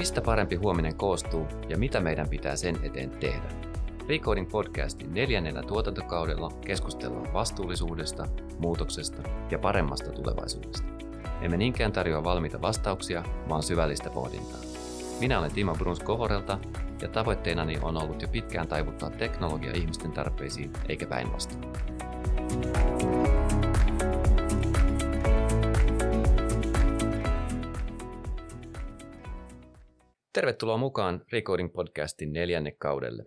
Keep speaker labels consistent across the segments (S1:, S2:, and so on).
S1: Mistä parempi huominen koostuu ja mitä meidän pitää sen eteen tehdä? Recoding podcastin neljännellä tuotantokaudella keskustellaan vastuullisuudesta, muutoksesta ja paremmasta tulevaisuudesta. Emme niinkään tarjoa valmiita vastauksia, vaan syvällistä pohdintaa. Minä olen Timo Bruns Kovorelta ja tavoitteenani on ollut jo pitkään taivuttaa teknologia ihmisten tarpeisiin eikä päinvastoin. Tervetuloa mukaan Recording Podcastin neljänne kaudelle.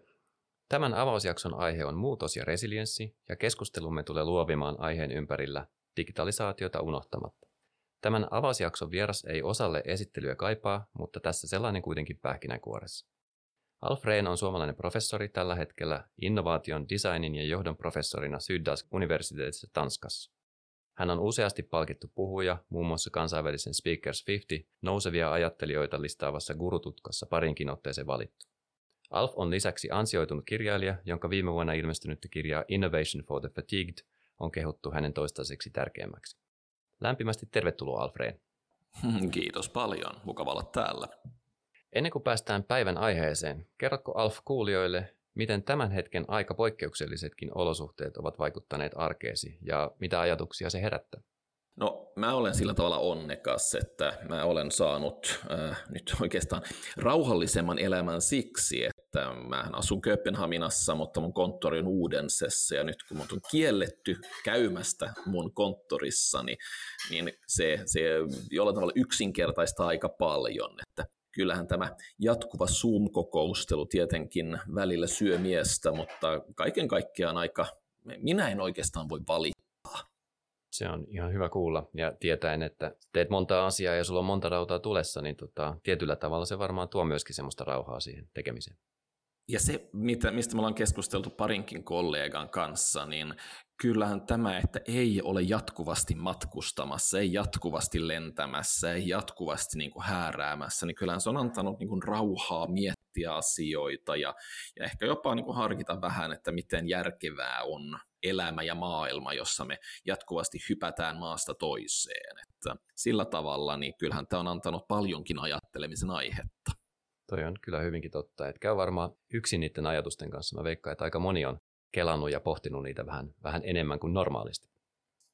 S1: Tämän avausjakson aihe on muutos ja resilienssi, ja keskustelumme tulee luovimaan aiheen ympärillä digitalisaatiota unohtamatta. Tämän avausjakson vieras ei osalle esittelyä kaipaa, mutta tässä sellainen kuitenkin pähkinänkuoressa. Alfreen on suomalainen professori tällä hetkellä innovaation, designin ja johdon professorina Syddansk-universiteetissa Tanskassa. Hän on useasti palkittu puhuja, muun muassa kansainvälisen Speakers 50 nousevia ajattelijoita listaavassa gurututkassa parinkin otteeseen valittu. Alf on lisäksi ansioitunut kirjailija, jonka viime vuonna ilmestynyttä kirjaa Innovation for the Fatigued on kehuttu hänen toistaiseksi tärkeimmäksi. Lämpimästi tervetuloa Alfreen.
S2: Kiitos paljon, mukava olla täällä.
S1: Ennen kuin päästään päivän aiheeseen, kerrotko Alf kuulijoille, Miten tämän hetken aika poikkeuksellisetkin olosuhteet ovat vaikuttaneet arkeesi ja mitä ajatuksia se herättää?
S2: No mä olen sillä tavalla onnekas, että mä olen saanut äh, nyt oikeastaan rauhallisemman elämän siksi, että mä asun Kööpenhaminassa, mutta mun konttori on Uudensessa ja nyt kun mut on kielletty käymästä mun konttorissani, niin se, se jollain tavalla yksinkertaista aika paljon, että kyllähän tämä jatkuva Zoom-kokoustelu tietenkin välillä syö miestä, mutta kaiken kaikkiaan aika, minä en oikeastaan voi valittaa.
S1: Se on ihan hyvä kuulla ja tietäen, että teet monta asiaa ja sulla on monta rautaa tulessa, niin tota, tietyllä tavalla se varmaan tuo myöskin semmoista rauhaa siihen tekemiseen.
S2: Ja se, mitä, mistä me ollaan keskusteltu parinkin kollegan kanssa, niin kyllähän tämä, että ei ole jatkuvasti matkustamassa, ei jatkuvasti lentämässä, ei jatkuvasti niin kuin hääräämässä, niin kyllähän se on antanut niin kuin rauhaa miettiä asioita ja, ja ehkä jopa niin kuin harkita vähän, että miten järkevää on elämä ja maailma, jossa me jatkuvasti hypätään maasta toiseen. Että sillä tavalla niin kyllähän tämä on antanut paljonkin ajattelemisen aihetta.
S1: Toi on kyllä hyvinkin totta. Et käy varmaan yksin niiden ajatusten kanssa. Mä veikkaan, että aika moni on kelannut ja pohtinut niitä vähän, vähän enemmän kuin normaalisti.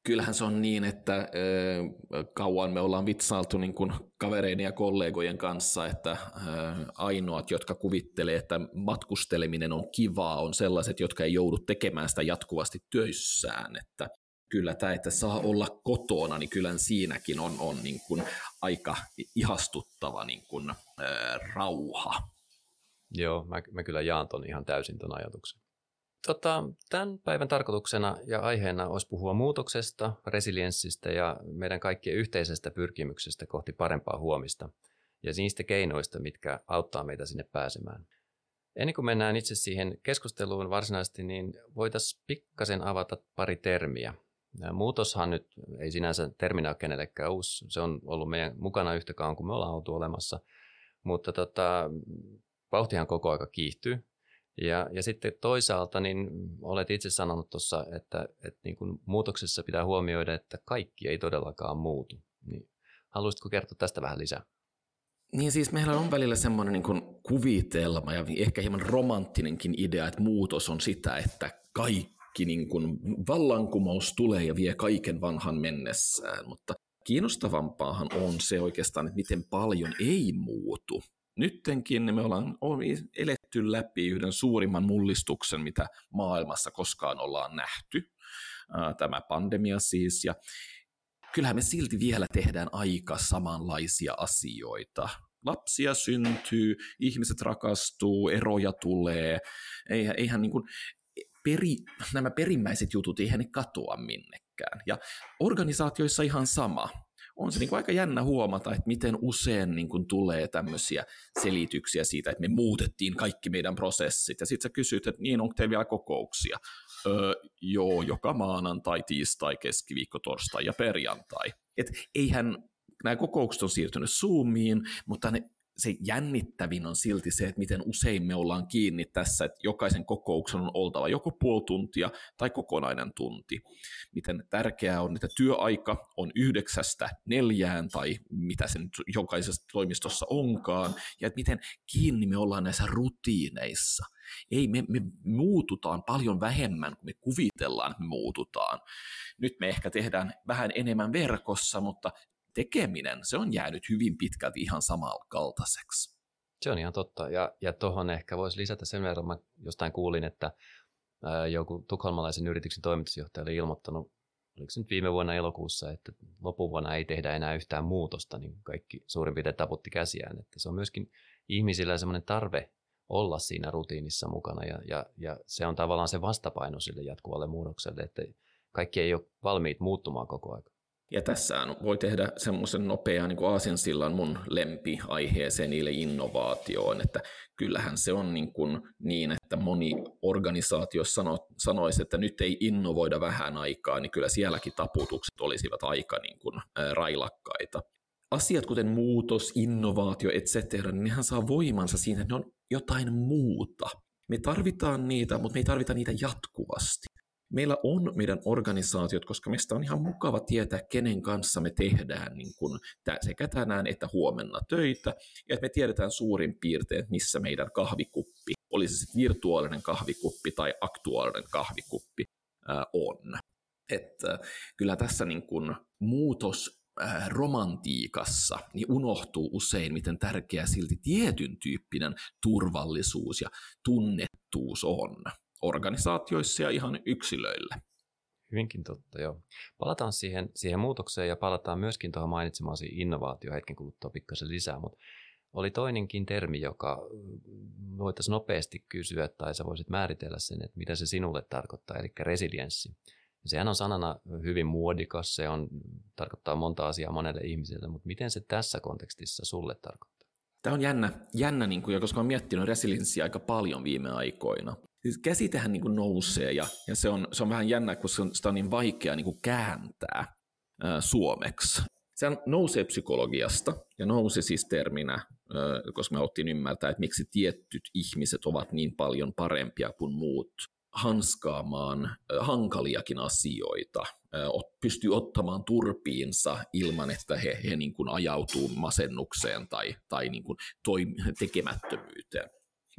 S2: Kyllähän se on niin, että ö, kauan me ollaan vitsailtu niin kuin kavereiden ja kollegojen kanssa, että ö, ainoat, jotka kuvittelee, että matkusteleminen on kivaa, on sellaiset, jotka ei joudu tekemään sitä jatkuvasti töissään. Että kyllä tämä, että saa olla kotona, niin kyllä siinäkin on, on niin kuin aika ihastuttava niin kuin, ää, rauha.
S1: Joo, mä, mä kyllä jaan ton ihan täysin ton ajatuksen. Tota, tämän päivän tarkoituksena ja aiheena olisi puhua muutoksesta, resilienssistä ja meidän kaikkien yhteisestä pyrkimyksestä kohti parempaa huomista ja niistä keinoista, mitkä auttaa meitä sinne pääsemään. Ennen kuin mennään itse siihen keskusteluun varsinaisesti, niin voitaisiin pikkasen avata pari termiä, Muutoshan nyt ei sinänsä terminä ole kenellekään uusi. Se on ollut meidän mukana yhtä kauan kuin me ollaan oltu olemassa. Mutta tota, vauhtihan koko aika kiihtyy. Ja, ja sitten toisaalta niin olet itse sanonut tuossa, että, että niin kuin muutoksessa pitää huomioida, että kaikki ei todellakaan muutu. Niin, haluaisitko kertoa tästä vähän lisää?
S2: Niin siis meillä on välillä semmoinen niin kuvitelma ja ehkä hieman romanttinenkin idea, että muutos on sitä, että kaikki niin kuin vallankumous tulee ja vie kaiken vanhan mennessään, mutta kiinnostavampaahan on se oikeastaan, että miten paljon ei muutu. Nyttenkin me ollaan eletty läpi yhden suurimman mullistuksen, mitä maailmassa koskaan ollaan nähty, tämä pandemia siis, ja kyllähän me silti vielä tehdään aika samanlaisia asioita. Lapsia syntyy, ihmiset rakastuu, eroja tulee. Eihän, eihän niin kuin, peri, nämä perimmäiset jutut, eihän ne katoa minnekään. Ja organisaatioissa ihan sama. On se niin kuin aika jännä huomata, että miten usein niin kuin tulee tämmöisiä selityksiä siitä, että me muutettiin kaikki meidän prosessit. Ja sitten sä kysyt, että niin, onko teillä vielä kokouksia? Öö, joo, joka maanantai, tiistai, keskiviikko, torstai ja perjantai. Et eihän nämä kokoukset on siirtynyt Zoomiin, mutta ne se jännittävin on silti se, että miten usein me ollaan kiinni tässä, että jokaisen kokouksen on oltava joko puoli tuntia tai kokonainen tunti. Miten tärkeää on, että työaika on yhdeksästä neljään tai mitä se nyt jokaisessa toimistossa onkaan, ja että miten kiinni me ollaan näissä rutiineissa. Ei, me, me muututaan paljon vähemmän kuin me kuvitellaan, että me muututaan. Nyt me ehkä tehdään vähän enemmän verkossa, mutta tekeminen, se on jäänyt hyvin pitkälti ihan samankaltaiseksi.
S1: Se on ihan totta. Ja, ja tuohon ehkä voisi lisätä sen verran, mä jostain kuulin, että ää, joku tukholmalaisen yrityksen toimitusjohtaja oli ilmoittanut, oliko se nyt viime vuonna elokuussa, että loppuvuonna ei tehdä enää yhtään muutosta, niin kaikki suurin piirtein taputti käsiään. Että se on myöskin ihmisillä semmoinen tarve olla siinä rutiinissa mukana ja, ja, ja se on tavallaan se vastapaino sille jatkuvalle muutokselle, että kaikki ei ole valmiit muuttumaan koko ajan.
S2: Ja tässä voi tehdä semmoisen nopean niin aasinsillan mun lempiaiheeseen niille innovaatioon, että kyllähän se on niin, kuin niin että moni organisaatio sano, sanoisi, että nyt ei innovoida vähän aikaa, niin kyllä sielläkin taputukset olisivat aika niin kuin, railakkaita. Asiat kuten muutos, innovaatio, etc., niin nehän saa voimansa siinä, että ne on jotain muuta. Me tarvitaan niitä, mutta me ei tarvita niitä jatkuvasti meillä on meidän organisaatiot, koska meistä on ihan mukava tietää, kenen kanssa me tehdään niin kuin sekä tänään että huomenna töitä, ja että me tiedetään suurin piirtein, missä meidän kahvikuppi, olisi se sitten virtuaalinen kahvikuppi tai aktuaalinen kahvikuppi, on. Että kyllä tässä niin kuin muutos romantiikassa niin unohtuu usein, miten tärkeä silti tietyn tyyppinen turvallisuus ja tunnettuus on organisaatioissa ja ihan yksilöillä.
S1: Hyvinkin totta, joo. Palataan siihen, siihen muutokseen ja palataan myöskin tuohon mainitsemaasi innovaatio hetken kuluttua pikkasen lisää, mutta oli toinenkin termi, joka voitaisiin nopeasti kysyä tai sä voisit määritellä sen, että mitä se sinulle tarkoittaa, eli resilienssi. Sehän on sanana hyvin muodikas, se on, tarkoittaa monta asiaa monelle ihmiselle, mutta miten se tässä kontekstissa sulle tarkoittaa?
S2: Tämä on jännä, jännä niin kuin, koska olen miettinyt resilienssiä aika paljon viime aikoina. Siis käsitehän niin kuin nousee ja, ja se, on, se on vähän jännä, koska sitä on niin vaikea niin kuin kääntää ää, suomeksi. Se nousee psykologiasta ja nousi siis terminä, ää, koska me ottiin ymmärtää, että miksi tietyt ihmiset ovat niin paljon parempia kuin muut hanskaamaan ää, hankaliakin asioita, ää, pystyy ottamaan turpiinsa ilman, että he, he niin kuin ajautuu masennukseen tai, tai niin kuin toim- tekemättömyyteen.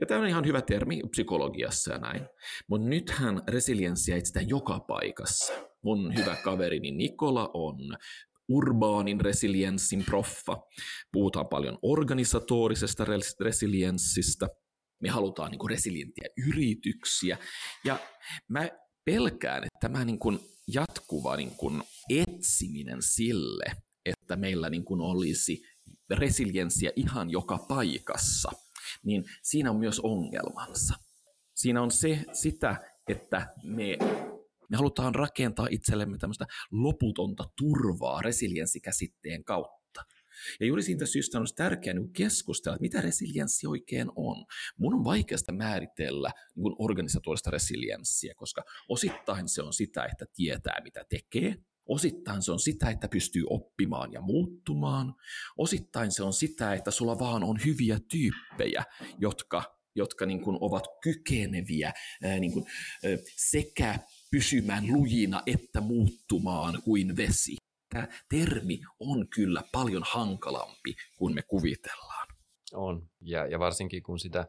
S2: Ja tämä on ihan hyvä termi psykologiassa ja näin. Mutta nythän resilienssiä etsitään joka paikassa. Mun hyvä kaverini Nikola on urbaanin resilienssin proffa. Puhutaan paljon organisatorisesta resilienssistä. Me halutaan niin resilienttiä yrityksiä. Ja mä pelkään, että tämä niin kuin jatkuva niin kuin etsiminen sille, että meillä niin kuin olisi resilienssiä ihan joka paikassa – niin siinä on myös ongelmansa. Siinä on se, sitä, että me, me halutaan rakentaa itsellemme tämmöistä loputonta turvaa resilienssikäsitteen kautta. Ja juuri siitä syystä on tärkeää niin keskustella, että mitä resilienssi oikein on. Mun on vaikeasta määritellä niin organisatorista resilienssiä, koska osittain se on sitä, että tietää mitä tekee, Osittain se on sitä, että pystyy oppimaan ja muuttumaan. Osittain se on sitä, että sulla vaan on hyviä tyyppejä, jotka, jotka niin kuin ovat kykeneviä ää, niin kuin, ää, sekä pysymään lujina että muuttumaan kuin vesi. Tämä termi on kyllä paljon hankalampi kuin me kuvitellaan.
S1: On, ja, ja varsinkin kun sitä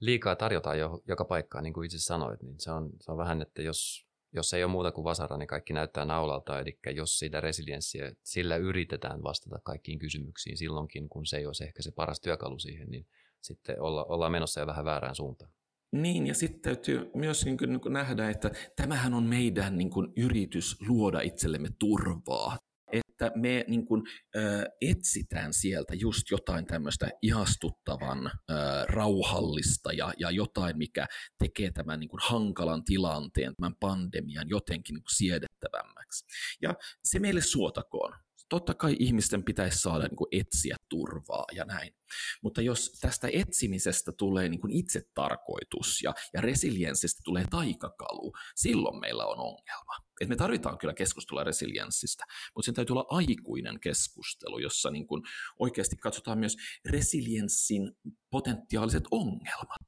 S1: liikaa tarjotaan jo, joka paikkaan, niin kuin itse sanoit, niin se on, se on vähän, että jos jos ei ole muuta kuin vasara, niin kaikki näyttää naulalta. Eli jos siitä resilienssiä, sillä yritetään vastata kaikkiin kysymyksiin silloinkin, kun se ei ole ehkä se paras työkalu siihen, niin sitten olla, ollaan menossa jo vähän väärään suuntaan.
S2: Niin, ja sitten täytyy myös niin kuin, niin nähdä, että tämähän on meidän niin kuin, yritys luoda itsellemme turvaa että me niin kuin, äh, etsitään sieltä just jotain tämmöistä ihastuttavan, äh, rauhallista ja, ja jotain, mikä tekee tämän niin kuin hankalan tilanteen, tämän pandemian jotenkin niin kuin siedettävämmäksi. Ja se meille suotakoon. Totta kai ihmisten pitäisi saada niin kuin etsiä turvaa ja näin. Mutta jos tästä etsimisestä tulee niin kuin itse tarkoitus ja, ja resilienssistä tulee taikakalu, silloin meillä on ongelma. Et me tarvitaan kyllä keskustelua resilienssistä, mutta sen täytyy olla aikuinen keskustelu, jossa niin kuin oikeasti katsotaan myös resilienssin potentiaaliset ongelmat.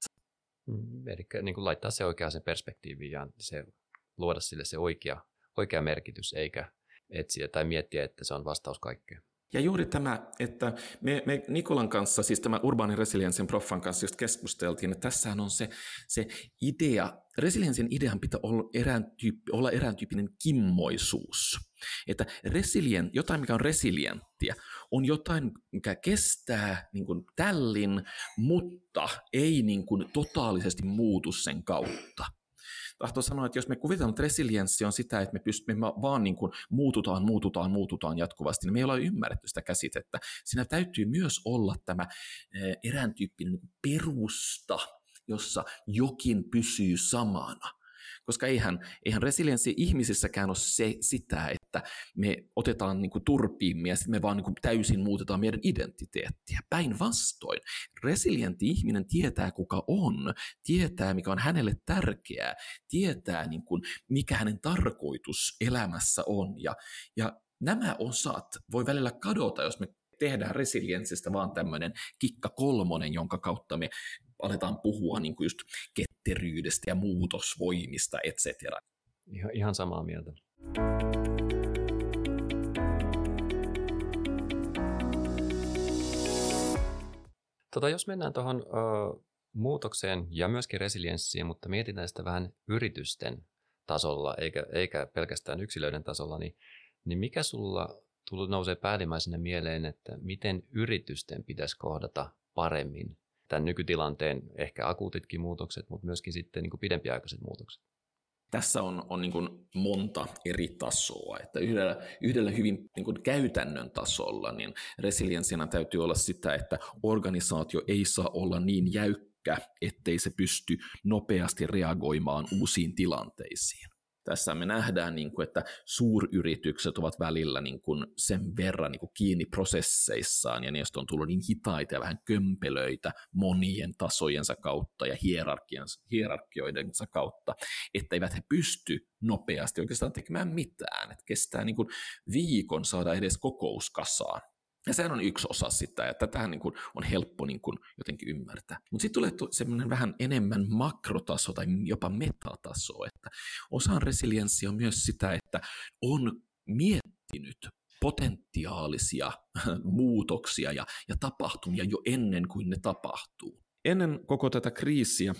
S1: Mm, eli niin kuin laittaa se oikeaan perspektiiviin ja se, luoda sille se oikea, oikea merkitys, eikä etsiä tai miettiä, että se on vastaus kaikkeen.
S2: Ja juuri tämä, että me, me Nikolan kanssa, siis tämä urbaanin resilienssin proffan kanssa just keskusteltiin, että tässähän on se, se idea, resilienssin idean pitää olla, erään tyyppi, olla erääntyyppinen kimmoisuus. Että resilient, jotain, mikä on resilienttiä, on jotain, mikä kestää niin kuin tällin, mutta ei niin kuin totaalisesti muutu sen kautta tahtoo sanoa, että jos me kuvitellaan, että resilienssi on sitä, että me, pyst- me vaan niin kuin muututaan, muututaan, muututaan jatkuvasti, niin me ei olla ymmärretty sitä käsitettä. Siinä täytyy myös olla tämä eh, erääntyyppinen niin perusta, jossa jokin pysyy samana. Koska eihän, eihän resilienssi ihmisissäkään ole se, sitä, että me otetaan niin kuin turpiimme ja sitten me vaan niin kuin täysin muutetaan meidän identiteettiä. Päinvastoin, resilientti ihminen tietää kuka on, tietää mikä on hänelle tärkeää, tietää niin kuin, mikä hänen tarkoitus elämässä on. Ja, ja nämä osat voi välillä kadota, jos me tehdään resilienssistä vaan tämmöinen kikka kolmonen, jonka kautta me aletaan puhua niin kuin just ketteryydestä ja muutosvoimista, etc.
S1: Ihan, ihan samaa mieltä. Tota, jos mennään tuohon muutokseen ja myöskin resilienssiin, mutta mietitään sitä vähän yritysten tasolla, eikä, eikä pelkästään yksilöiden tasolla, niin, niin mikä sulla tullut nousee päällimmäisenä mieleen, että miten yritysten pitäisi kohdata paremmin tämän nykytilanteen ehkä akuutitkin muutokset, mutta myöskin sitten niin kuin pidempiaikaiset muutokset?
S2: Tässä on, on niin kuin monta eri tasoa. Että yhdellä, yhdellä hyvin niin kuin käytännön tasolla niin resilienssina täytyy olla sitä, että organisaatio ei saa olla niin jäykkä, ettei se pysty nopeasti reagoimaan uusiin tilanteisiin tässä me nähdään, niin kuin, että suuryritykset ovat välillä niin kuin sen verran niin kuin kiinni prosesseissaan ja niistä on tullut niin hitaita ja vähän kömpelöitä monien tasojensa kautta ja hierarkioidensa kautta, että eivät he pysty nopeasti oikeastaan tekemään mitään. Että kestää niin kuin viikon saada edes kokouskasaan ja sehän on yksi osa sitä, että tähän niin kuin on helppo niin kuin jotenkin ymmärtää. Mutta sitten tulee semmoinen vähän enemmän makrotaso tai jopa metataso, että osan resilienssi on myös sitä, että on miettinyt potentiaalisia muutoksia ja, ja tapahtumia jo ennen kuin ne tapahtuu. Ennen koko tätä kriisiä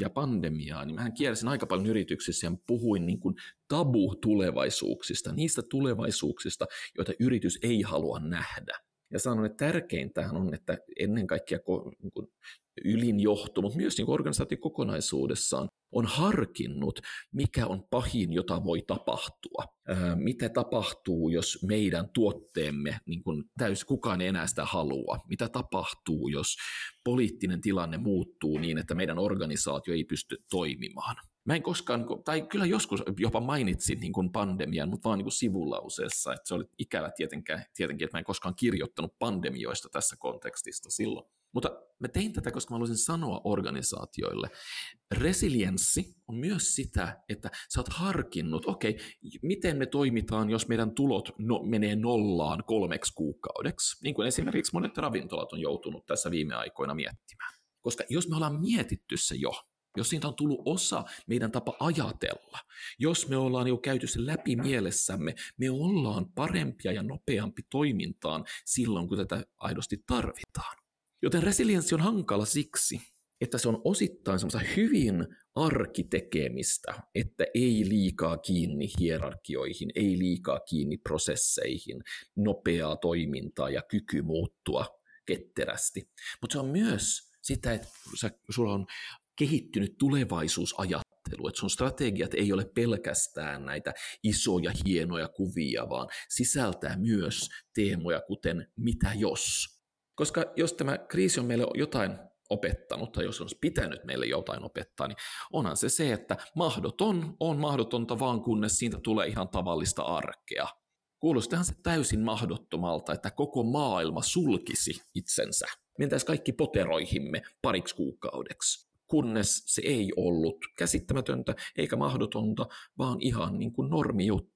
S2: ja pandemiaa, niin mähän kiersin aika paljon yrityksissä ja puhuin niin kuin tabu-tulevaisuuksista, niistä tulevaisuuksista, joita yritys ei halua nähdä. Ja sanon, että tärkeintähän on, että ennen kaikkea niin ylin johto, mutta myös niin organisaatio kokonaisuudessaan on harkinnut, mikä on pahin, jota voi tapahtua. Ää, mitä tapahtuu, jos meidän tuotteemme, niin kuin täys, kukaan ei enää sitä halua. Mitä tapahtuu, jos poliittinen tilanne muuttuu niin, että meidän organisaatio ei pysty toimimaan. Mä en koskaan, tai kyllä joskus jopa mainitsin niin kuin pandemian, mutta vaan niin kuin sivulauseessa, että se oli ikävä tietenkin, tietenkin, että mä en koskaan kirjoittanut pandemioista tässä kontekstista silloin. Mutta mä tein tätä, koska mä haluaisin sanoa organisaatioille, resilienssi on myös sitä, että sä oot harkinnut, okei, okay, miten me toimitaan, jos meidän tulot no, menee nollaan kolmeksi kuukaudeksi, niin kuin esimerkiksi monet ravintolat on joutunut tässä viime aikoina miettimään. Koska jos me ollaan mietitty se jo, jos siitä on tullut osa meidän tapa ajatella, jos me ollaan jo käyty se läpi mielessämme, me ollaan parempia ja nopeampi toimintaan silloin, kun tätä aidosti tarvitaan. Joten resilienssi on hankala siksi, että se on osittain semmoista hyvin arkitekemistä, että ei liikaa kiinni hierarkioihin, ei liikaa kiinni prosesseihin, nopeaa toimintaa ja kyky muuttua ketterästi. Mutta se on myös sitä, että sulla on kehittynyt tulevaisuusajattelu, että sun strategiat ei ole pelkästään näitä isoja hienoja kuvia, vaan sisältää myös teemoja, kuten mitä jos. Koska jos tämä kriisi on meille jotain opettanut, tai jos on pitänyt meille jotain opettaa, niin onhan se se, että mahdoton on mahdotonta vaan kunnes siitä tulee ihan tavallista arkea. Kuulostahan se täysin mahdottomalta, että koko maailma sulkisi itsensä. Mentäisi kaikki poteroihimme pariksi kuukaudeksi. kunnes se ei ollut käsittämätöntä eikä mahdotonta, vaan ihan niin kuin normijuttu.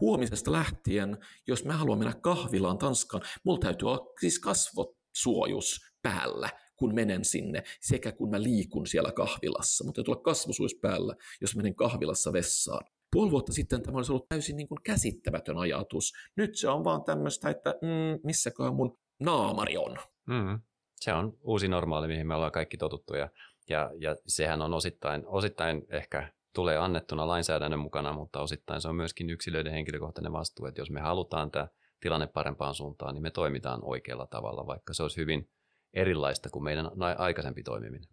S2: Huomisesta lähtien, jos mä haluan mennä kahvilaan Tanskaan, mulla täytyy olla siis kasvosuojus päällä, kun menen sinne, sekä kun mä liikun siellä kahvilassa. Mutta täytyy olla kasvosuojus päällä, jos menen kahvilassa vessaan. Puoli vuotta sitten tämä olisi ollut täysin niin kuin käsittämätön ajatus. Nyt se on vaan tämmöistä, että mm, missäköhän mun naamari on.
S1: Mm. Se on uusi normaali, mihin me ollaan kaikki totuttu ja, ja, ja sehän on osittain, osittain ehkä tulee annettuna lainsäädännön mukana, mutta osittain se on myöskin yksilöiden henkilökohtainen vastuu, että jos me halutaan tämä tilanne parempaan suuntaan, niin me toimitaan oikealla tavalla, vaikka se olisi hyvin erilaista kuin meidän aikaisempi toimiminen.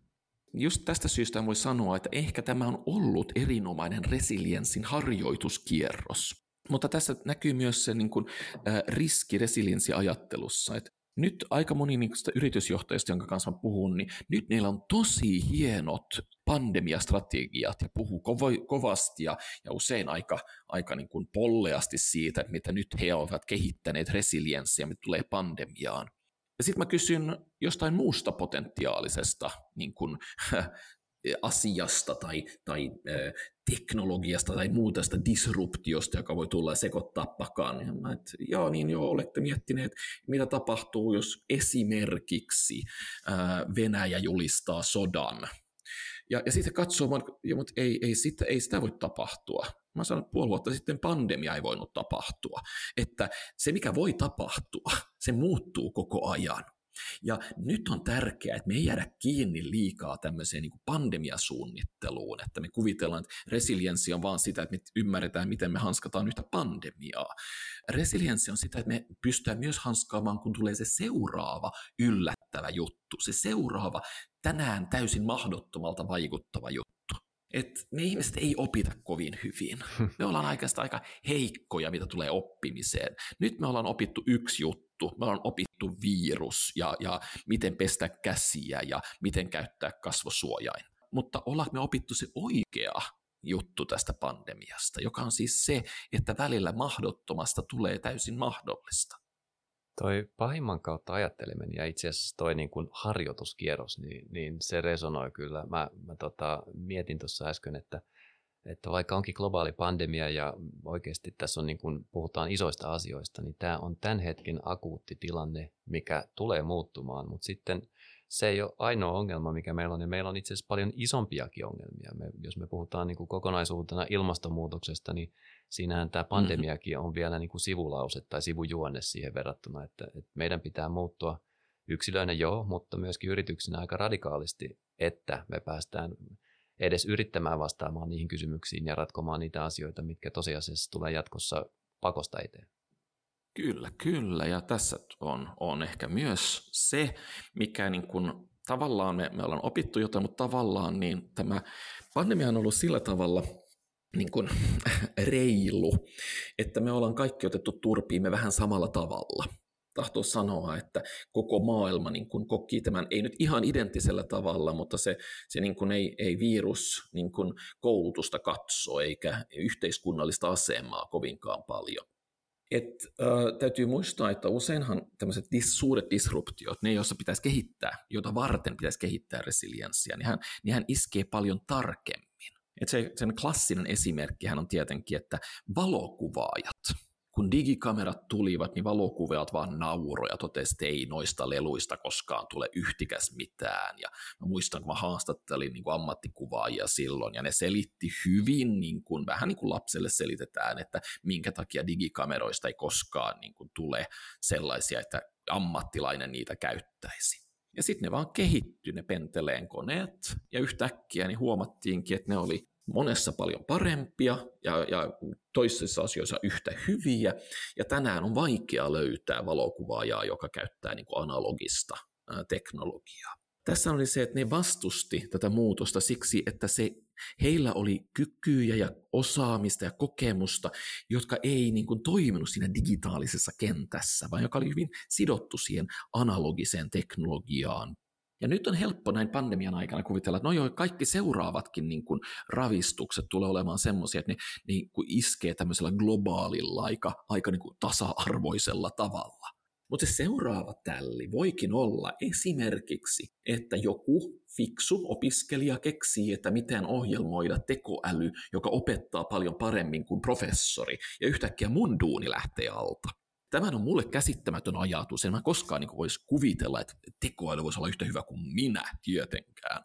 S2: Just tästä syystä voi sanoa, että ehkä tämä on ollut erinomainen resilienssin harjoituskierros. Mutta tässä näkyy myös se niin kuin, äh, riski resilienssiajattelussa, että nyt aika moni niistä yritysjohtajista, jonka kanssa mä puhun, niin nyt niillä on tosi hienot pandemiastrategiat ja puhuu kova, kovasti ja, ja usein aika, aika niin kuin polleasti siitä, että mitä nyt he ovat kehittäneet resilienssiä, mitä tulee pandemiaan. Ja sitten mä kysyn jostain muusta potentiaalisesta niin kuin, asiasta tai, tai teknologiasta tai muuta sitä disruptiosta, joka voi tulla ja sekoittaa pakan. Ja mä, et, joo, niin joo, olette miettineet, mitä tapahtuu, jos esimerkiksi ää, Venäjä julistaa sodan. Ja, ja sitten katsoo, mutta ei, ei, sitä, ei sitä voi tapahtua. Mä sanoin, että puoli vuotta sitten pandemia ei voinut tapahtua. Että se, mikä voi tapahtua, se muuttuu koko ajan. Ja nyt on tärkeää, että me ei jäädä kiinni liikaa tämmöiseen niin kuin pandemiasuunnitteluun, että me kuvitellaan, että resilienssi on vaan sitä, että me ymmärretään, miten me hanskataan yhtä pandemiaa. Resilienssi on sitä, että me pystytään myös hanskaamaan, kun tulee se seuraava yllättävä juttu, se seuraava tänään täysin mahdottomalta vaikuttava juttu että me ihmiset ei opita kovin hyvin. Me ollaan oikeastaan aika heikkoja, mitä tulee oppimiseen. Nyt me ollaan opittu yksi juttu, me ollaan opittu virus ja, ja miten pestä käsiä ja miten käyttää kasvosuojain. Mutta ollaanko me opittu se oikea juttu tästä pandemiasta, joka on siis se, että välillä mahdottomasta tulee täysin mahdollista.
S1: Toi pahimman kautta ajatteleminen ja itse asiassa toi niin kuin harjoituskierros, niin, niin se resonoi kyllä. Mä, mä tota, mietin tuossa äsken, että, että vaikka onkin globaali pandemia ja oikeasti tässä on niin kuin puhutaan isoista asioista, niin tämä on tämän hetken akuutti tilanne, mikä tulee muuttumaan, mutta sitten se ei ole ainoa ongelma, mikä meillä on, ja meillä on itse asiassa paljon isompiakin ongelmia. Me, jos me puhutaan niin kuin kokonaisuutena ilmastonmuutoksesta, niin siinähän tämä mm-hmm. pandemiakin on vielä niin kuin sivulause tai sivujuonne siihen verrattuna, että, että meidän pitää muuttua yksilöinä joo, mutta myöskin yrityksinä aika radikaalisti, että me päästään edes yrittämään vastaamaan niihin kysymyksiin ja ratkomaan niitä asioita, mitkä tosiasiassa tulee jatkossa pakosta eteen.
S2: Kyllä, kyllä. Ja tässä on, on ehkä myös se, mikä niin kuin, tavallaan me, me ollaan opittu jotain, mutta tavallaan niin tämä pandemia on ollut sillä tavalla niin kuin, reilu, että me ollaan kaikki otettu turpiimme vähän samalla tavalla tahtoo sanoa, että koko maailma niin kuin koki tämän, ei nyt ihan identtisellä tavalla, mutta se, se niin kuin ei, ei virus niin kuin koulutusta katso eikä yhteiskunnallista asemaa kovinkaan paljon. Et, äh, täytyy muistaa, että useinhan tämmöiset dis, suuret disruptiot, ne joissa pitäisi kehittää, joita varten pitäisi kehittää resilienssiä, niin hän, niin hän iskee paljon tarkemmin. Et se, sen klassinen esimerkki on tietenkin, että valokuvaajat, kun digikamerat tulivat, niin valokuvaajat vaan nauroja totesi, että ei noista leluista koskaan tule yhtikäs mitään. Ja mä muistan, kun mä haastattelin niin kuin ammattikuvaajia silloin, ja ne selitti hyvin, niin kuin, vähän niin kuin lapselle selitetään, että minkä takia digikameroista ei koskaan niin kuin, tule sellaisia, että ammattilainen niitä käyttäisi. Ja sitten ne vaan kehittyi, ne penteleen koneet, ja yhtäkkiä niin huomattiinkin, että ne oli monessa paljon parempia ja, ja toisissa asioissa yhtä hyviä. Ja tänään on vaikea löytää valokuvaajaa, joka käyttää niin kuin analogista teknologiaa. Tässä oli se, että ne vastusti tätä muutosta siksi, että se, heillä oli kykyjä ja osaamista ja kokemusta, jotka ei niin kuin, toiminut siinä digitaalisessa kentässä, vaan joka oli hyvin sidottu siihen analogiseen teknologiaan, ja nyt on helppo näin pandemian aikana kuvitella, että no joo, kaikki seuraavatkin niin kuin ravistukset tulee olemaan semmoisia, että ne niin kuin iskee tämmöisellä globaalilla aika, aika niin kuin tasa-arvoisella tavalla. Mutta se seuraava tälli voikin olla esimerkiksi, että joku fiksu opiskelija keksii, että miten ohjelmoida tekoäly, joka opettaa paljon paremmin kuin professori, ja yhtäkkiä mun duuni lähtee alta. Tämä on mulle käsittämätön ajatus. En mä koskaan niin voisi kuvitella, että tekoäly voisi olla yhtä hyvä kuin minä tietenkään.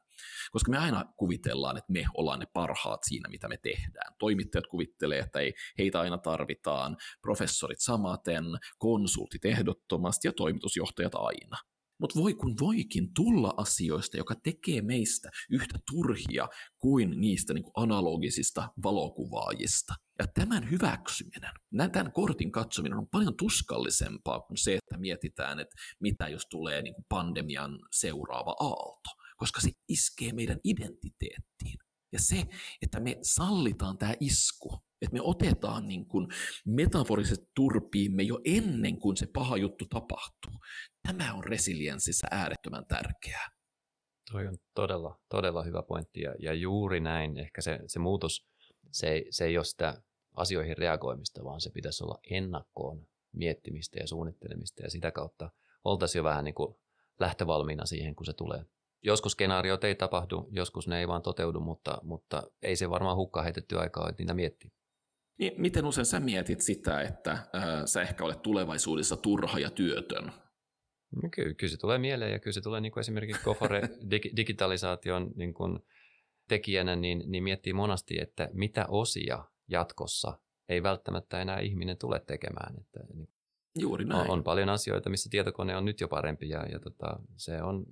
S2: Koska me aina kuvitellaan, että me ollaan ne parhaat siinä, mitä me tehdään. Toimittajat kuvittelee, että ei, heitä aina tarvitaan, professorit samaten, konsultit ehdottomasti ja toimitusjohtajat aina. Mutta voi kun voikin tulla asioista, joka tekee meistä yhtä turhia kuin niistä niin kuin analogisista valokuvaajista. Ja tämän hyväksyminen, tämän kortin katsominen on paljon tuskallisempaa kuin se, että mietitään, että mitä jos tulee niin kuin pandemian seuraava aalto, koska se iskee meidän identiteettiin. Ja se, että me sallitaan tämä isku, että me otetaan niin kuin metaforiset turpiimme jo ennen kuin se paha juttu tapahtuu. Tämä on resilienssissä äärettömän tärkeää.
S1: Toi on todella, todella hyvä pointti ja, ja juuri näin. Ehkä se, se muutos, se se ei ole sitä asioihin reagoimista, vaan se pitäisi olla ennakkoon miettimistä ja suunnittelemista ja sitä kautta oltaisiin jo vähän niin kuin lähtövalmiina siihen, kun se tulee. Joskus skenaariot ei tapahdu, joskus ne ei vaan toteudu, mutta, mutta ei se varmaan hukkaa heitetty aikaa, että niitä miettii.
S2: Niin, miten usein sä mietit sitä, että ää, sä ehkä olet tulevaisuudessa turha ja työtön?
S1: No kyllä, kyllä se tulee mieleen ja kyllä se tulee niin kuin esimerkiksi Gofore dig- digitalisaation niin kuin tekijänä, niin, niin miettii monasti, että mitä osia jatkossa ei välttämättä enää ihminen tule tekemään. Että, niin
S2: Juuri näin.
S1: On, on paljon asioita, missä tietokone on nyt jo parempi ja, ja tota, se, on,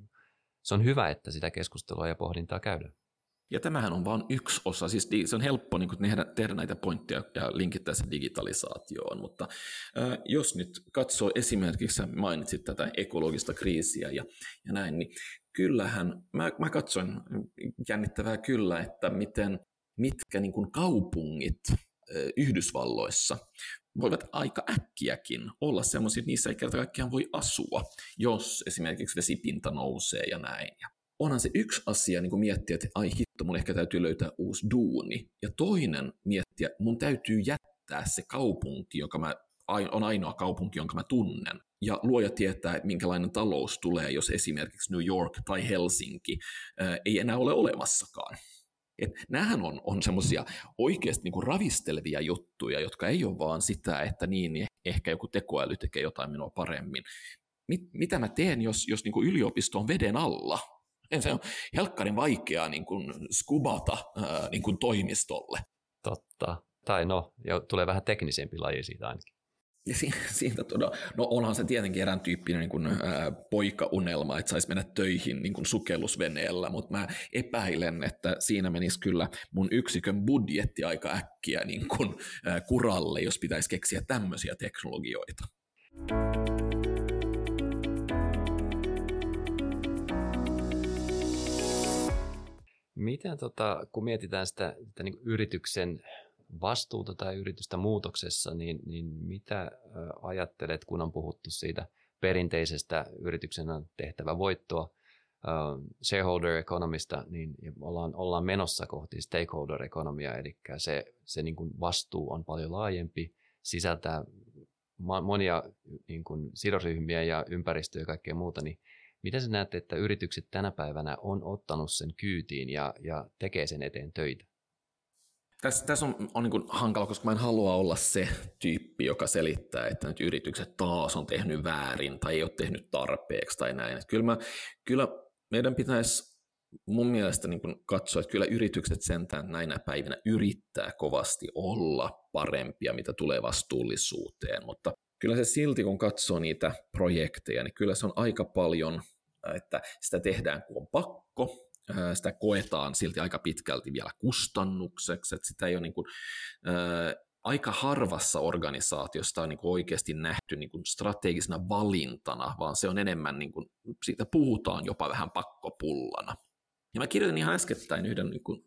S1: se on hyvä, että sitä keskustelua ja pohdintaa käydään.
S2: Ja tämähän on vain yksi osa, siis se on helppo niin tehdä, tehdä näitä pointteja ja linkittää se digitalisaatioon, mutta äh, jos nyt katsoo esimerkiksi, mainitsit tätä ekologista kriisiä ja, ja näin, niin kyllähän, mä, mä katsoin jännittävää kyllä, että miten, mitkä niin kuin kaupungit Yhdysvalloissa voivat aika äkkiäkin olla semmoisia, että niissä ei kerta kaikkiaan voi asua, jos esimerkiksi vesipinta nousee ja näin. Ja onhan se yksi asia niin miettiä, että ai hitto, mun ehkä täytyy löytää uusi duuni. Ja toinen miettiä, mun täytyy jättää se kaupunki, joka mä, on ainoa kaupunki, jonka mä tunnen. Ja luoja tietää, minkälainen talous tulee, jos esimerkiksi New York tai Helsinki ää, ei enää ole olemassakaan. Et näähän on, on semmoisia oikeasti niinku ravistelevia juttuja, jotka ei ole vaan sitä, että niin, niin ehkä joku tekoäly tekee jotain minua paremmin. Mit, mitä mä teen, jos, jos niinku yliopisto on veden alla? Se on helkkarin vaikeaa niin kuin skubata ää, niin kuin toimistolle.
S1: Totta. Tai no, jo tulee vähän teknisempi laji siitä ainakin.
S2: Ja si- siitä todella, no onhan se tietenkin erään tyyppinen niin kuin, ää, poikaunelma, että saisi mennä töihin niin kuin sukellusveneellä, mutta mä epäilen, että siinä menisi kyllä mun yksikön budjetti aika äkkiä niin kuin, ää, kuralle, jos pitäisi keksiä tämmöisiä teknologioita.
S1: Miten, tota, kun mietitään sitä, sitä niin yrityksen vastuuta tai yritystä muutoksessa, niin, niin mitä ajattelet, kun on puhuttu siitä perinteisestä yrityksen tehtävä voittoa, shareholder economista, niin ollaan, ollaan menossa kohti stakeholder economia, eli se, se niin kuin vastuu on paljon laajempi, sisältää monia niin kuin sidosryhmiä ja ympäristöä ja kaikkea muuta, niin Miten sä näet, että yritykset tänä päivänä on ottanut sen kyytiin ja, ja tekee sen eteen töitä?
S2: Tässä, tässä on, on niin hankala, koska mä en halua olla se tyyppi, joka selittää, että nyt yritykset taas on tehnyt väärin tai ei ole tehnyt tarpeeksi tai näin. Että kyllä, mä, kyllä meidän pitäisi mun mielestä niin katsoa, että kyllä yritykset sentään näinä päivinä yrittää kovasti olla parempia, mitä tulee vastuullisuuteen, mutta kyllä se silti, kun katsoo niitä projekteja, niin kyllä se on aika paljon että sitä tehdään kun on pakko, sitä koetaan silti aika pitkälti vielä kustannukseksi, että sitä ei ole niin kuin, aika harvassa organisaatiossa on niin kuin oikeasti nähty niin kuin strategisena valintana, vaan se on enemmän, niin kuin, siitä puhutaan jopa vähän pakkopullana. Ja mä kirjoitin ihan äskettäin yhden niin kuin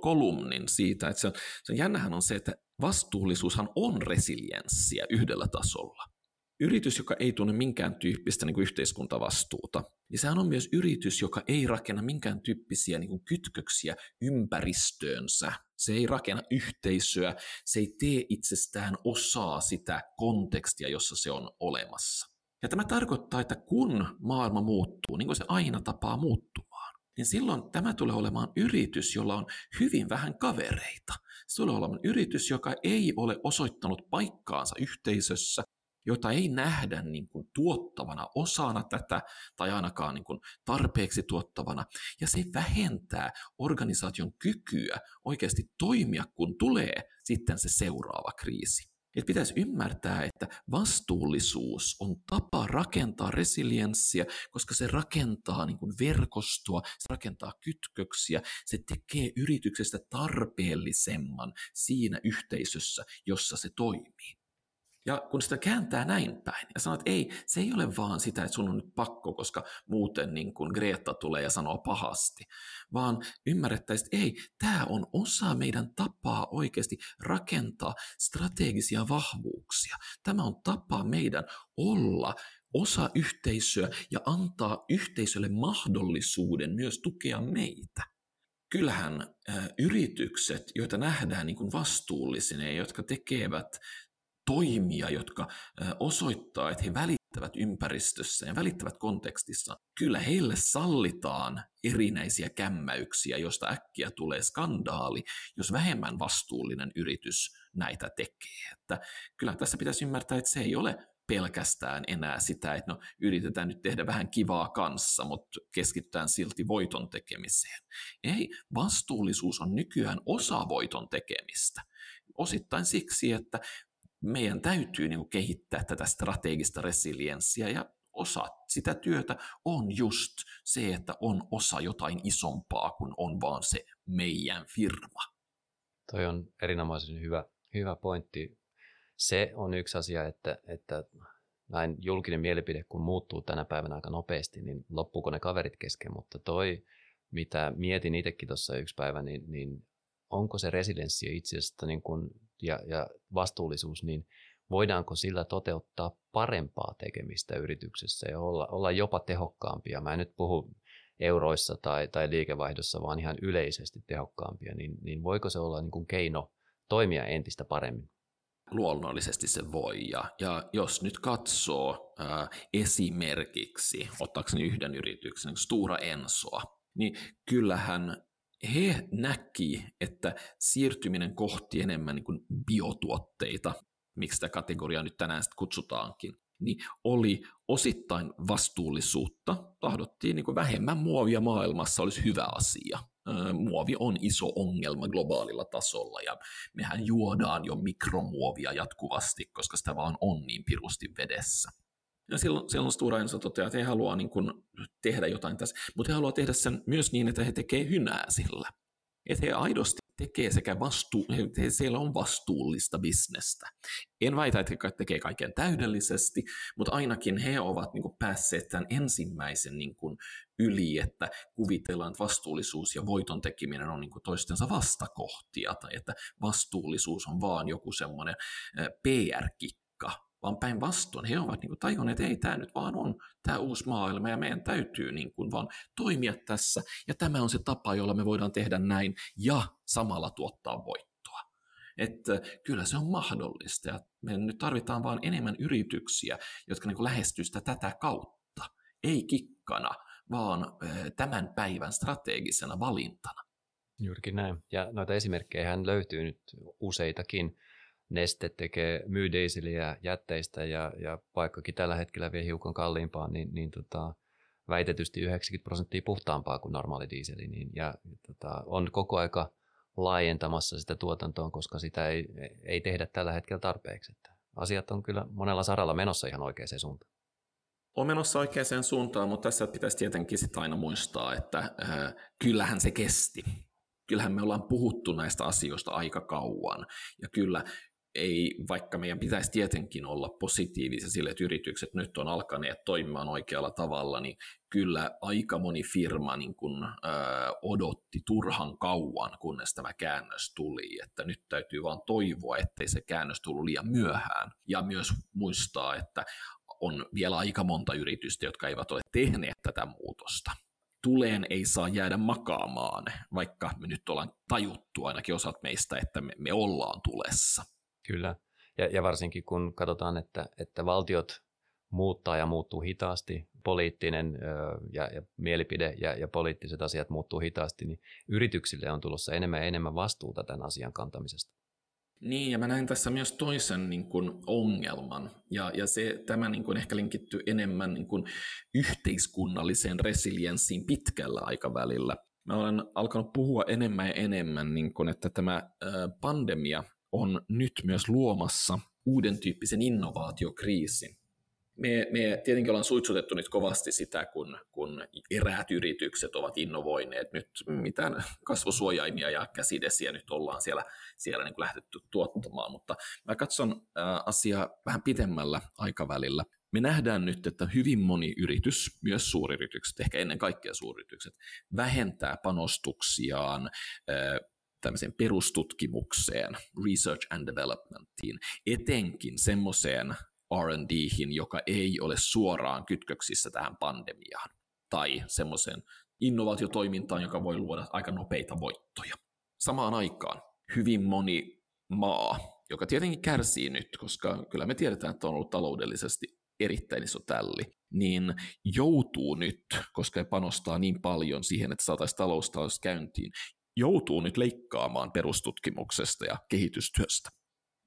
S2: kolumnin siitä, että se on, se on jännähän on se, että vastuullisuushan on resilienssiä yhdellä tasolla yritys, joka ei tunne minkään tyyppistä niin kuin yhteiskuntavastuuta, niin sehän on myös yritys, joka ei rakenna minkään tyyppisiä niin kuin kytköksiä ympäristöönsä. Se ei rakenna yhteisöä, se ei tee itsestään osaa sitä kontekstia, jossa se on olemassa. Ja tämä tarkoittaa, että kun maailma muuttuu, niin kuin se aina tapaa muuttumaan, niin silloin tämä tulee olemaan yritys, jolla on hyvin vähän kavereita. Se tulee olemaan yritys, joka ei ole osoittanut paikkaansa yhteisössä, jota ei nähdä niin kuin tuottavana osana tätä tai ainakaan niin kuin tarpeeksi tuottavana. Ja se vähentää organisaation kykyä oikeasti toimia, kun tulee sitten se seuraava kriisi. Että pitäisi ymmärtää, että vastuullisuus on tapa rakentaa resilienssiä, koska se rakentaa niin kuin verkostoa, se rakentaa kytköksiä, se tekee yrityksestä tarpeellisemman siinä yhteisössä, jossa se toimii. Ja kun sitä kääntää näin päin ja sanoo, että ei, se ei ole vaan sitä, että sun on nyt pakko, koska muuten niin kuin Greta tulee ja sanoo pahasti, vaan ymmärrettäisiin, että ei, tämä on osa meidän tapaa oikeasti rakentaa strategisia vahvuuksia. Tämä on tapa meidän olla osa yhteisöä ja antaa yhteisölle mahdollisuuden myös tukea meitä kyllähän yritykset, joita nähdään niin kuin vastuullisina ja jotka tekevät toimia, jotka osoittaa, että he välittävät ympäristössä ja välittävät kontekstissa. Kyllä heille sallitaan erinäisiä kämmäyksiä, josta äkkiä tulee skandaali, jos vähemmän vastuullinen yritys näitä tekee. Että kyllä tässä pitäisi ymmärtää, että se ei ole pelkästään enää sitä, että no yritetään nyt tehdä vähän kivaa kanssa, mutta keskitytään silti voiton tekemiseen. Ei, vastuullisuus on nykyään osa voiton tekemistä. Osittain siksi, että meidän täytyy niin kuin kehittää tätä strategista resilienssiä ja osa sitä työtä on just se, että on osa jotain isompaa kuin on vaan se meidän firma.
S1: Toi on erinomaisen hyvä, hyvä pointti. Se on yksi asia, että, että näin julkinen mielipide, kun muuttuu tänä päivänä aika nopeasti, niin loppuuko ne kaverit kesken, mutta toi, mitä mietin itsekin tuossa yksi päivä, niin, niin onko se resilienssi itse asiassa niin kuin ja, ja vastuullisuus, niin voidaanko sillä toteuttaa parempaa tekemistä yrityksessä ja olla, olla jopa tehokkaampia. Mä en nyt puhu euroissa tai, tai liikevaihdossa, vaan ihan yleisesti tehokkaampia, niin, niin voiko se olla niin kuin keino toimia entistä paremmin?
S2: Luonnollisesti se voi, ja, ja jos nyt katsoo ää, esimerkiksi, ottaakseni yhden yrityksen, niin Stura Ensoa, niin kyllähän he näki, että siirtyminen kohti enemmän niin kuin biotuotteita, miksi sitä kategoriaa nyt tänään sitten kutsutaankin, niin oli osittain vastuullisuutta. Tahdottiin niin kuin vähemmän muovia maailmassa olisi hyvä asia. Muovi on iso ongelma globaalilla tasolla ja mehän juodaan jo mikromuovia jatkuvasti, koska sitä vaan on niin pirusti vedessä. Ja silloin, silloin Stora Enso toteaa, että he haluaa niin kuin tehdä jotain tässä, mutta he haluaa tehdä sen myös niin, että he tekee hynää sillä. Että he aidosti tekee sekä vastuu, he, siellä on vastuullista bisnestä. En väitä, että he tekee kaiken täydellisesti, mutta ainakin he ovat niin kuin, päässeet tämän ensimmäisen niin kuin, yli, että kuvitellaan, että vastuullisuus ja voiton tekeminen on niin kuin, toistensa vastakohtia, tai että vastuullisuus on vaan joku semmoinen PR-kikka, vaan päinvastoin he ovat niin kuin tajunneet, että ei tämä nyt vaan on tämä uusi maailma ja meidän täytyy niin kuin vaan toimia tässä ja tämä on se tapa, jolla me voidaan tehdä näin ja samalla tuottaa voittoa. Että kyllä se on mahdollista ja me nyt tarvitaan vaan enemmän yrityksiä, jotka niin lähestyy sitä tätä kautta, ei kikkana, vaan tämän päivän strategisena valintana.
S1: Juurikin näin. Ja noita esimerkkejä löytyy nyt useitakin Neste tekee, myy dieseliä jätteistä ja, ja vaikkakin tällä hetkellä vie hiukan kalliimpaa, niin, niin tota, väitetysti 90 prosenttia puhtaampaa kuin normaali dieseli. Niin, ja tota, on koko aika laajentamassa sitä tuotantoa, koska sitä ei, ei tehdä tällä hetkellä tarpeeksi. Että asiat on kyllä monella saralla menossa ihan oikeaan suuntaan.
S2: On menossa oikeaan suuntaan, mutta tässä pitäisi tietenkin sitä aina muistaa, että äh, kyllähän se kesti. Kyllähän me ollaan puhuttu näistä asioista aika kauan. Ja kyllä ei, vaikka meidän pitäisi tietenkin olla positiivisia sille, että yritykset nyt on alkaneet toimimaan oikealla tavalla, niin kyllä aika moni firma niin kun, ö, odotti turhan kauan, kunnes tämä käännös tuli, että nyt täytyy vaan toivoa, ettei se käännös tullut liian myöhään. Ja myös muistaa, että on vielä aika monta yritystä, jotka eivät ole tehneet tätä muutosta tuleen ei saa jäädä makaamaan, vaikka me nyt ollaan tajuttu ainakin osat meistä, että me, me ollaan tulessa.
S1: Kyllä, ja, ja varsinkin kun katsotaan, että, että valtiot muuttaa ja muuttuu hitaasti, poliittinen ja, ja mielipide ja, ja poliittiset asiat muuttuu hitaasti, niin yrityksille on tulossa enemmän ja enemmän vastuuta tämän asian kantamisesta.
S2: Niin, ja mä näen tässä myös toisen niin kuin, ongelman, ja, ja se, tämä niin kuin, ehkä linkittyy enemmän niin kuin, yhteiskunnalliseen resilienssiin pitkällä aikavälillä. Mä olen alkanut puhua enemmän ja enemmän, niin kuin, että tämä pandemia on nyt myös luomassa uuden tyyppisen innovaatiokriisin. Me, me tietenkin ollaan suitsutettu nyt kovasti sitä, kun, kun eräät yritykset ovat innovoineet. Nyt mitään kasvosuojaimia ja käsidesiä nyt ollaan siellä, siellä niin kuin lähdetty tuottamaan, mutta mä katson asiaa vähän pitemmällä aikavälillä. Me nähdään nyt, että hyvin moni yritys, myös suuryritykset, ehkä ennen kaikkea suuryritykset, vähentää panostuksiaan tämmöiseen perustutkimukseen, research and developmentiin, etenkin semmoiseen R&Dihin, joka ei ole suoraan kytköksissä tähän pandemiaan, tai semmoiseen innovaatiotoimintaan, joka voi luoda aika nopeita voittoja. Samaan aikaan hyvin moni maa, joka tietenkin kärsii nyt, koska kyllä me tiedetään, että on ollut taloudellisesti erittäin iso tälli, niin joutuu nyt, koska he panostaa niin paljon siihen, että saataisiin talous taas käyntiin, joutuu nyt leikkaamaan perustutkimuksesta ja kehitystyöstä.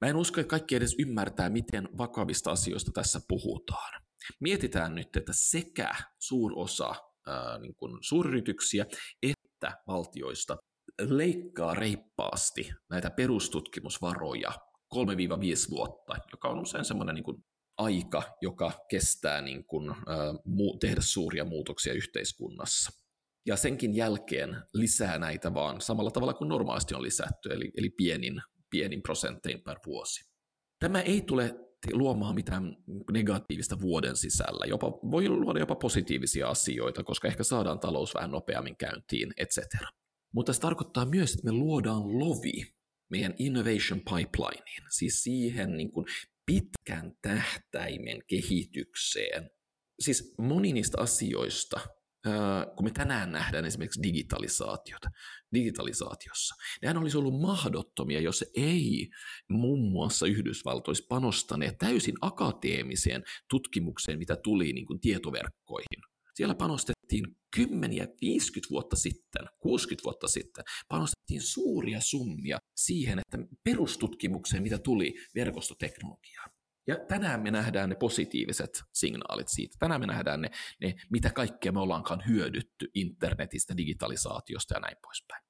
S2: Mä en usko, että kaikki edes ymmärtää, miten vakavista asioista tässä puhutaan. Mietitään nyt, että sekä suurosa ää, niin kuin suuryrityksiä että valtioista leikkaa reippaasti näitä perustutkimusvaroja 3-5 vuotta, joka on usein semmoinen niin kuin aika, joka kestää niin kuin, ää, tehdä suuria muutoksia yhteiskunnassa. Ja senkin jälkeen lisää näitä vaan samalla tavalla kuin normaalisti on lisätty, eli, eli pienin pienin prosentein per vuosi. Tämä ei tule luomaan mitään negatiivista vuoden sisällä. Jopa, voi luoda jopa positiivisia asioita, koska ehkä saadaan talous vähän nopeammin käyntiin, etc. Mutta se tarkoittaa myös, että me luodaan lovi meidän innovation pipelineen, siis siihen niin kuin pitkän tähtäimen kehitykseen. Siis moni niistä asioista, kun me tänään nähdään esimerkiksi digitalisaatiota, digitalisaatiossa, nehän olisi ollut mahdottomia, jos ei muun muassa Yhdysvaltoissa panostaneet täysin akateemiseen tutkimukseen, mitä tuli niin kuin tietoverkkoihin. Siellä panostettiin kymmeniä, 50 vuotta sitten, 60 vuotta sitten, panostettiin suuria summia siihen, että perustutkimukseen, mitä tuli verkostoteknologiaan. Ja tänään me nähdään ne positiiviset signaalit siitä. Tänään me nähdään ne, ne mitä kaikkea me ollaankaan hyödytty internetistä, digitalisaatiosta ja näin poispäin.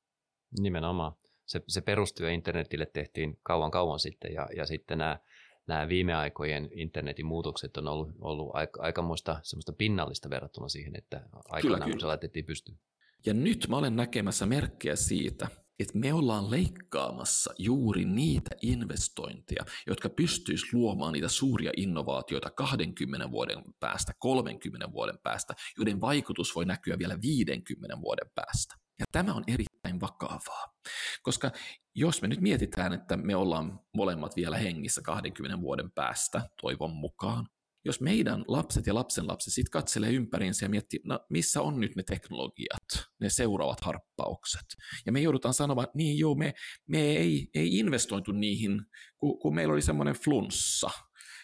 S1: Nimenomaan. Se, se perustyö internetille tehtiin kauan kauan sitten ja, ja sitten nämä, nämä viime aikojen internetin muutokset on ollut, ollut aika, aikamoista semmoista pinnallista verrattuna siihen, että aikanaan kun se laitettiin pystyyn.
S2: Ja nyt mä olen näkemässä merkkejä siitä, että me ollaan leikkaamassa juuri niitä investointeja, jotka pystyis luomaan niitä suuria innovaatioita 20 vuoden päästä, 30 vuoden päästä, joiden vaikutus voi näkyä vielä 50 vuoden päästä. Ja tämä on erittäin vakavaa, koska jos me nyt mietitään, että me ollaan molemmat vielä hengissä 20 vuoden päästä, toivon mukaan, jos meidän lapset ja lapsenlapset sitten katselee ympäriinsä ja miettii, no missä on nyt ne teknologiat, ne seuraavat harppaukset. Ja me joudutaan sanomaan, että niin joo, me, me ei, ei investointu niihin, kun, kun meillä oli semmoinen flunssa,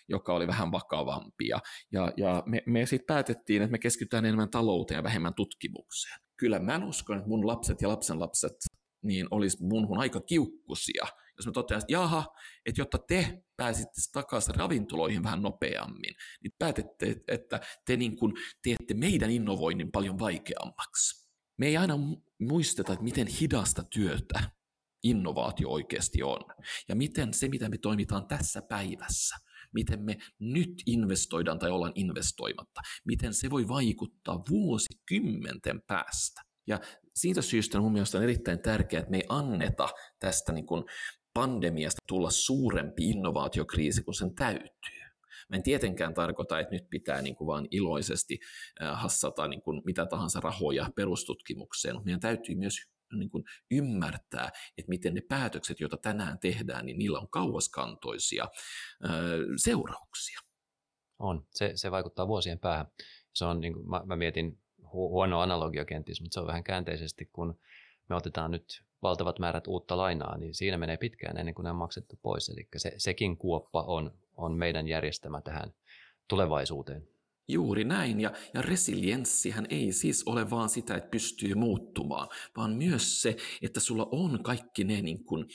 S2: joka oli vähän vakavampi. Ja, ja, ja me, me sitten päätettiin, että me keskitytään enemmän talouteen ja vähemmän tutkimukseen. Kyllä mä uskon, että mun lapset ja lapsenlapset niin olisi munhun aika kiukkusia – jos mä totean, että jaha, että jotta te pääsitte takaisin ravintoloihin vähän nopeammin, niin päätette, että te niin kuin teette meidän innovoinnin paljon vaikeammaksi. Me ei aina muisteta, että miten hidasta työtä innovaatio oikeasti on. Ja miten se, mitä me toimitaan tässä päivässä, miten me nyt investoidaan tai ollaan investoimatta, miten se voi vaikuttaa vuosikymmenten päästä. Ja siitä syystä mun mielestä on erittäin tärkeää, että me ei anneta tästä niin kuin pandemiasta tulla suurempi innovaatiokriisi kuin sen täytyy. Mä en tietenkään tarkoita, että nyt pitää niin kuin vaan iloisesti hassata niin kuin mitä tahansa rahoja perustutkimukseen, mutta meidän täytyy myös niin kuin ymmärtää, että miten ne päätökset, joita tänään tehdään, niin niillä on kauaskantoisia seurauksia.
S1: On. Se, se vaikuttaa vuosien päähän. Se on, niin kuin, mä, mä mietin huono analogia kenties, mutta se on vähän käänteisesti, kun me otetaan nyt valtavat määrät uutta lainaa, niin siinä menee pitkään ennen kuin ne on maksettu pois. Eli se, sekin kuoppa on, on meidän järjestämä tähän, tulevaisuuteen.
S2: Juuri näin, ja, ja resilienssihän ei siis ole vaan sitä, että pystyy muuttumaan, vaan myös se, että sulla on kaikki ne niin kuin,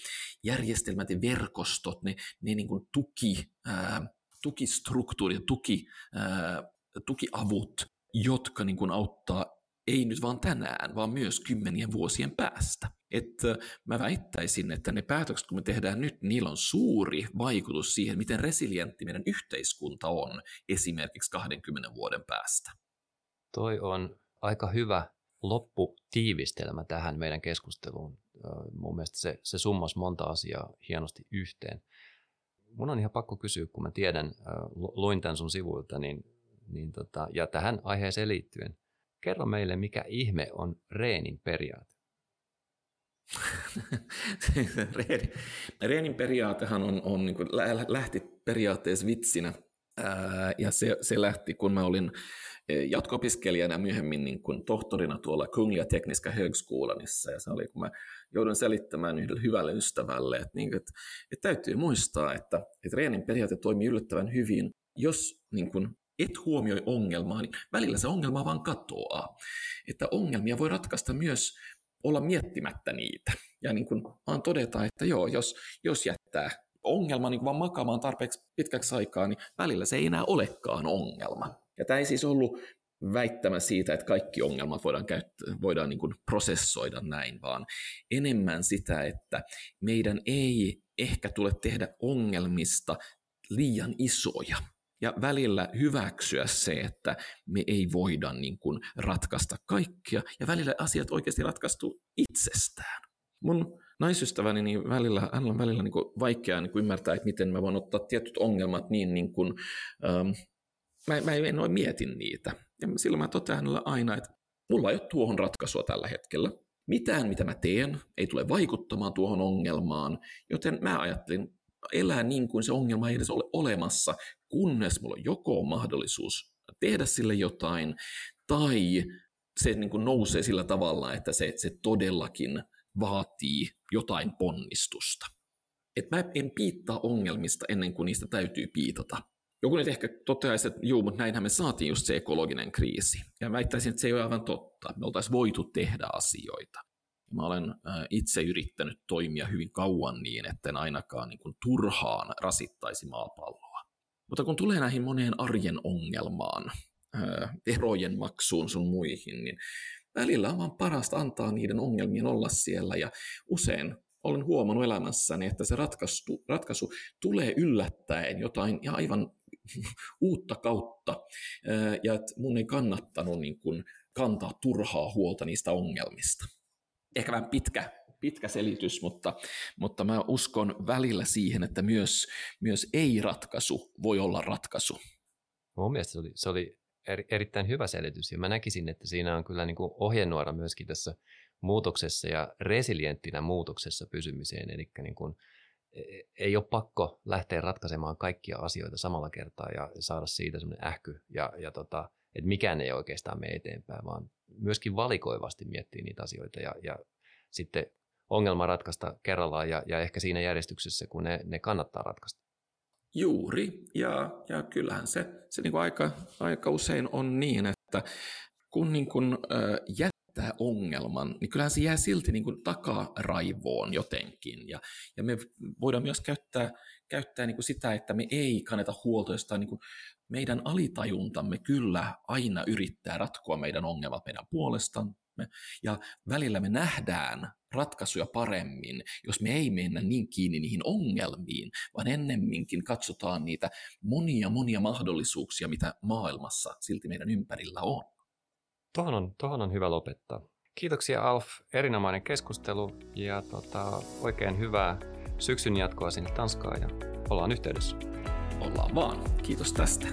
S2: järjestelmät ja verkostot, ne, ne niin kuin, tuki, ää, tukistruktuurit, tuki, ää, tukiavut, jotka niin kuin, auttaa ei nyt vaan tänään, vaan myös kymmenien vuosien päästä. Että mä väittäisin, että ne päätökset, kun me tehdään nyt, niillä on suuri vaikutus siihen, miten resilientti meidän yhteiskunta on esimerkiksi 20 vuoden päästä.
S1: Toi on aika hyvä lopputiivistelmä tähän meidän keskusteluun. Mun mielestä se, se summas monta asiaa hienosti yhteen. Mun on ihan pakko kysyä, kun mä tiedän, luin tämän sun sivuilta, niin, niin tota, ja tähän aiheeseen liittyen – Kerro meille, mikä ihme on Reenin periaate.
S2: Reenin periaatehan on, on niin kuin, lähti periaatteessa vitsinä. Ja se, se lähti, kun mä olin e, jatko-opiskelijana ja myöhemmin niin kuin tohtorina tuolla Kungliga Tekniska Högskolanissa. Ja se oli, kun mä joudun selittämään yhdelle hyvälle ystävälle, että, niin, että, että täytyy muistaa, että, että Reenin periaate toimii yllättävän hyvin, jos niin kuin, et huomioi ongelmaa, niin välillä se ongelma vaan katoaa. Että ongelmia voi ratkaista myös olla miettimättä niitä. Ja niin kuin vaan todeta, että joo, jos, jos jättää ongelma niin vaan makaamaan tarpeeksi pitkäksi aikaa, niin välillä se ei enää olekaan ongelma. Ja tämä ei siis ollut väittämä siitä, että kaikki ongelmat voidaan, käyttää, voidaan niin kuin prosessoida näin, vaan enemmän sitä, että meidän ei ehkä tule tehdä ongelmista liian isoja ja välillä hyväksyä se, että me ei voida niin kuin ratkaista kaikkia, ja välillä asiat oikeasti ratkaistu itsestään. Mun naisystäväni niin välillä, hän on välillä niin kuin vaikea niin kuin ymmärtää, että miten mä voin ottaa tietyt ongelmat niin, niin kuin, ähm, mä, mä en ole mietin niitä. Ja silloin mä totean hänelle aina, että mulla ei ole tuohon ratkaisua tällä hetkellä. Mitään, mitä mä teen, ei tule vaikuttamaan tuohon ongelmaan, joten mä ajattelin elää niin kuin se ongelma ei edes ole olemassa, kunnes mulla on joko mahdollisuus tehdä sille jotain, tai se niin kuin nousee sillä tavalla, että se, se todellakin vaatii jotain ponnistusta. Et mä en piittaa ongelmista ennen kuin niistä täytyy piitata. Joku nyt ehkä toteaisi, että juu, mutta näinhän me saatiin just se ekologinen kriisi. Ja väittäisin, että se ei ole aivan totta. Me oltaisiin voitu tehdä asioita. Mä olen itse yrittänyt toimia hyvin kauan niin, etten ainakaan niin kuin turhaan rasittaisi maapalloa. Mutta kun tulee näihin moneen arjen ongelmaan, erojen maksuun sun muihin, niin välillä on vaan parasta antaa niiden ongelmien olla siellä. Ja usein olen huomannut elämässäni, että se ratkaisu, ratkaisu tulee yllättäen jotain ja aivan uutta kautta. Ja että mun ei kannattanut niin kuin kantaa turhaa huolta niistä ongelmista. Ehkä vähän pitkä, pitkä selitys, mutta, mutta mä uskon välillä siihen, että myös, myös ei-ratkaisu voi olla ratkaisu.
S1: Mun mielestä se oli, se oli eri, erittäin hyvä selitys, ja mä näkisin, että siinä on kyllä niin kuin ohjenuora myöskin tässä muutoksessa ja resilienttinä muutoksessa pysymiseen, eli niin kuin, e, ei ole pakko lähteä ratkaisemaan kaikkia asioita samalla kertaa ja saada siitä semmoinen ähky, ja, ja tota, että mikään ei oikeastaan mene eteenpäin, vaan myöskin valikoivasti miettii niitä asioita ja, ja sitten ongelma ratkaista kerrallaan ja, ja ehkä siinä järjestyksessä, kun ne, ne kannattaa ratkaista.
S2: Juuri, ja, ja kyllähän se, se niin kuin aika, aika usein on niin, että kun niin kuin, äh, jättää ongelman, niin kyllähän se jää silti niin kuin takaraivoon jotenkin. Ja, ja me voidaan myös käyttää, käyttää niin kuin sitä, että me ei kanneta huolta jostain niin kuin meidän alitajuntamme kyllä aina yrittää ratkoa meidän ongelmat meidän puolestamme, ja välillä me nähdään ratkaisuja paremmin, jos me ei mennä niin kiinni niihin ongelmiin, vaan ennemminkin katsotaan niitä monia monia mahdollisuuksia, mitä maailmassa silti meidän ympärillä on.
S1: Tuohon on, tuohon on hyvä lopettaa. Kiitoksia Alf, erinomainen keskustelu ja tota, oikein hyvää syksyn jatkoa sinne Tanskaan ja ollaan yhteydessä.
S2: Ollaan vaan. Kiitos tästä.